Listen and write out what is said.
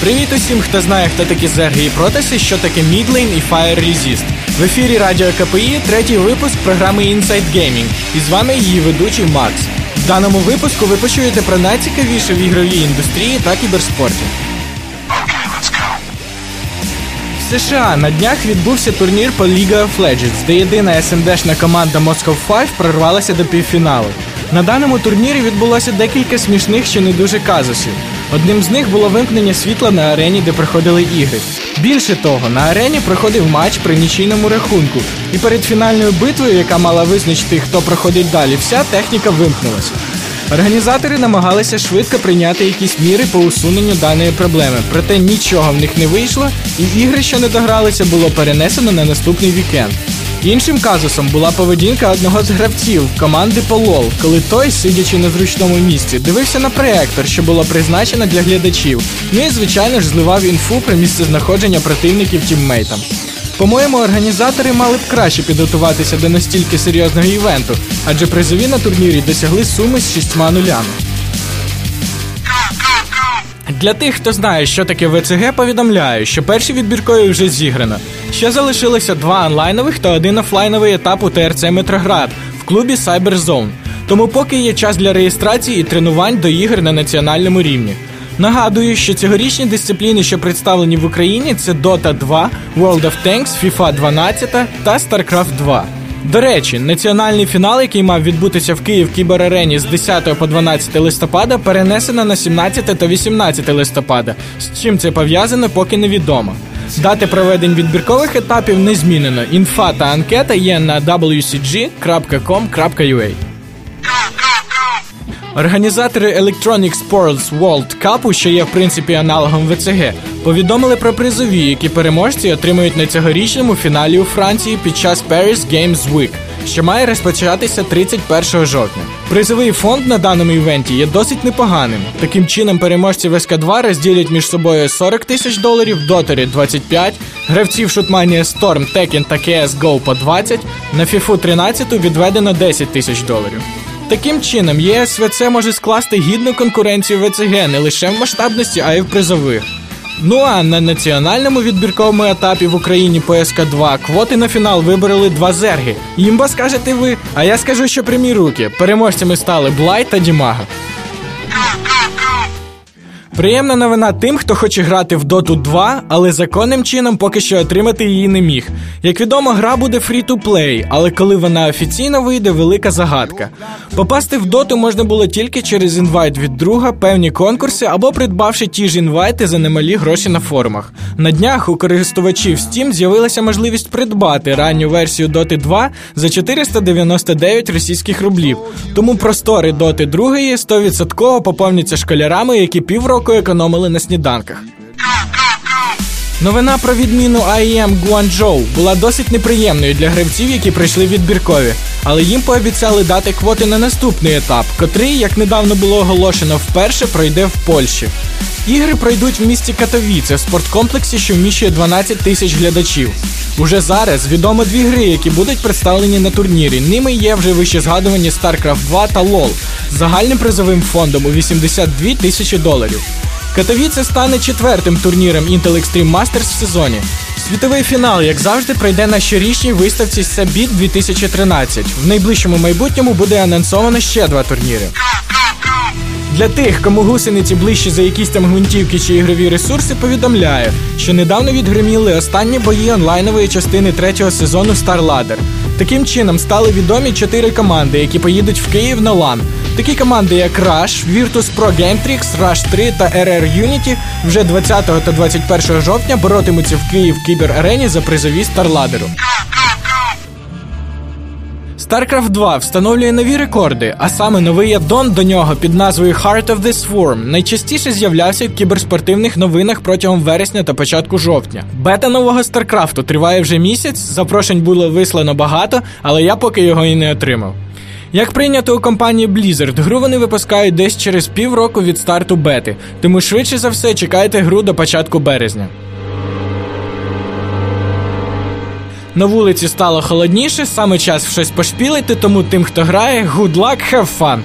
Привіт усім, хто знає, хто такі Зерги і Протаси, що таке Midlane і Fire Resist. В ефірі Радіо КПІ третій випуск програми Inside Gaming. І з вами її ведучий Макс. В даному випуску ви почуєте про найцікавіше в ігровій індустрії та кіберспорті. В США на днях відбувся турнір по League of Legends, де єдина СНДшна команда Moscow 5 прорвалася до півфіналу. На даному турнірі відбулося декілька смішних чи не дуже казусів. Одним з них було вимкнення світла на арені, де проходили ігри. Більше того, на арені проходив матч при нічийному рахунку, і перед фінальною битвою, яка мала визначити, хто проходить далі, вся техніка вимкнулася. Організатори намагалися швидко прийняти якісь міри по усуненню даної проблеми, проте нічого в них не вийшло, і ігри, що не догралися, було перенесено на наступний вікенд. Іншим казусом була поведінка одного з гравців команди Полол, коли той, сидячи на зручному місці, дивився на проектор, що було призначено для глядачів. Ну і звичайно ж зливав інфу про місце знаходження противників тіммейтам. По-моєму, організатори мали б краще підготуватися до настільки серйозного івенту, адже призові на турнірі досягли суми з шістьма нулями. Для тих, хто знає, що таке ВЦГ, повідомляю, що перші відбіркові вже зіграно. Ще залишилося два онлайнових та один офлайновий етап у ТРЦ Метроград в клубі Cyberzone. Тому поки є час для реєстрації і тренувань до ігор на національному рівні. Нагадую, що цьогорічні дисципліни, що представлені в Україні, це Dota 2, World of Tanks, FIFA 12 та StarCraft 2. До речі, національний фінал, який мав відбутися в Київ кіберарені з 10 по 12 листопада, перенесено на 17 та 18 листопада. З чим це пов'язано, поки невідомо. Дати проведень відбіркових етапів не змінено. Інфа та анкета є на wcg.com.ua. Організатори Electronic Sports World Cup, що є в принципі аналогом ВЦГ, повідомили про призові, які переможці отримують на цьогорічному фіналі у Франції під час Paris Games Week, що має розпочатися 31 жовтня. Призовий фонд на даному івенті є досить непоганим. Таким чином, переможці в СК2 розділять між собою 40 тисяч доларів, доторі 25, гравців Шутманія Storm, Tekken та CSGO по 20, на FIFA 13 відведено 10 тисяч доларів. Таким чином, ЄСВЦ може скласти гідну конкуренцію ВЦГ не лише в масштабності, а й в призових. Ну а на національному відбірковому етапі в Україні по СК2 квоти на фінал вибороли два зерги. Імба скажете ви, а я скажу, що прямі руки. Переможцями стали Блай та Дімага. Приємна новина тим, хто хоче грати в Dota 2, але законним чином поки що отримати її не міг. Як відомо, гра буде free-to-play, але коли вона офіційно вийде, велика загадка. Попасти в доту можна було тільки через інвайт від друга, певні конкурси або придбавши ті ж інвайти за немалі гроші на форумах. На днях у користувачів Steam з'явилася можливість придбати ранню версію Dota 2 за 499 російських рублів. Тому простори Dota 2 100% поповняться школярами, які півроку року економили на сніданках. Новина про відміну IEM Guangzhou була досить неприємною для гравців, які прийшли відбіркові, але їм пообіцяли дати квоти на наступний етап, котрий, як недавно було оголошено, вперше пройде в Польщі. Ігри пройдуть в місті Катовіце в спорткомплексі, що вміщує 12 тисяч глядачів. Уже зараз відомо дві гри, які будуть представлені на турнірі. Ними є вже вище згадувані StarCraft 2 та LoL з загальним призовим фондом у 82 тисячі доларів. Катовіце стане четвертим турніром Intel Extreme Masters в сезоні. Світовий фінал, як завжди, пройде на щорічній виставці Sabit 2013. В найближчому майбутньому буде анонсовано ще два турніри. Для тих, кому гусениці ближче за якісь там гвинтівки чи ігрові ресурси, повідомляю, що недавно відгриміли останні бої онлайнової частини третього сезону Star Ladder. Таким чином стали відомі чотири команди, які поїдуть в Київ на LAN. Такі команди, як Rush, Virtus Pro Gametrix, Rush 3 та RR Unity вже 20 та 21 жовтня боротимуться в Київ Кібер Арені за призові Старладеру. StarCraft 2 встановлює нові рекорди, а саме новий аддон до нього під назвою Heart of the Swarm найчастіше з'являвся в кіберспортивних новинах протягом вересня та початку жовтня. Бета нового StarCraft триває вже місяць. Запрошень було вислано багато, але я поки його і не отримав. Як прийнято у компанії Blizzard, гру вони випускають десь через півроку від старту бети, тому швидше за все чекайте гру до початку березня. На вулиці стало холодніше, саме час щось пошпілити, тому тим, хто грає, good luck, have fun!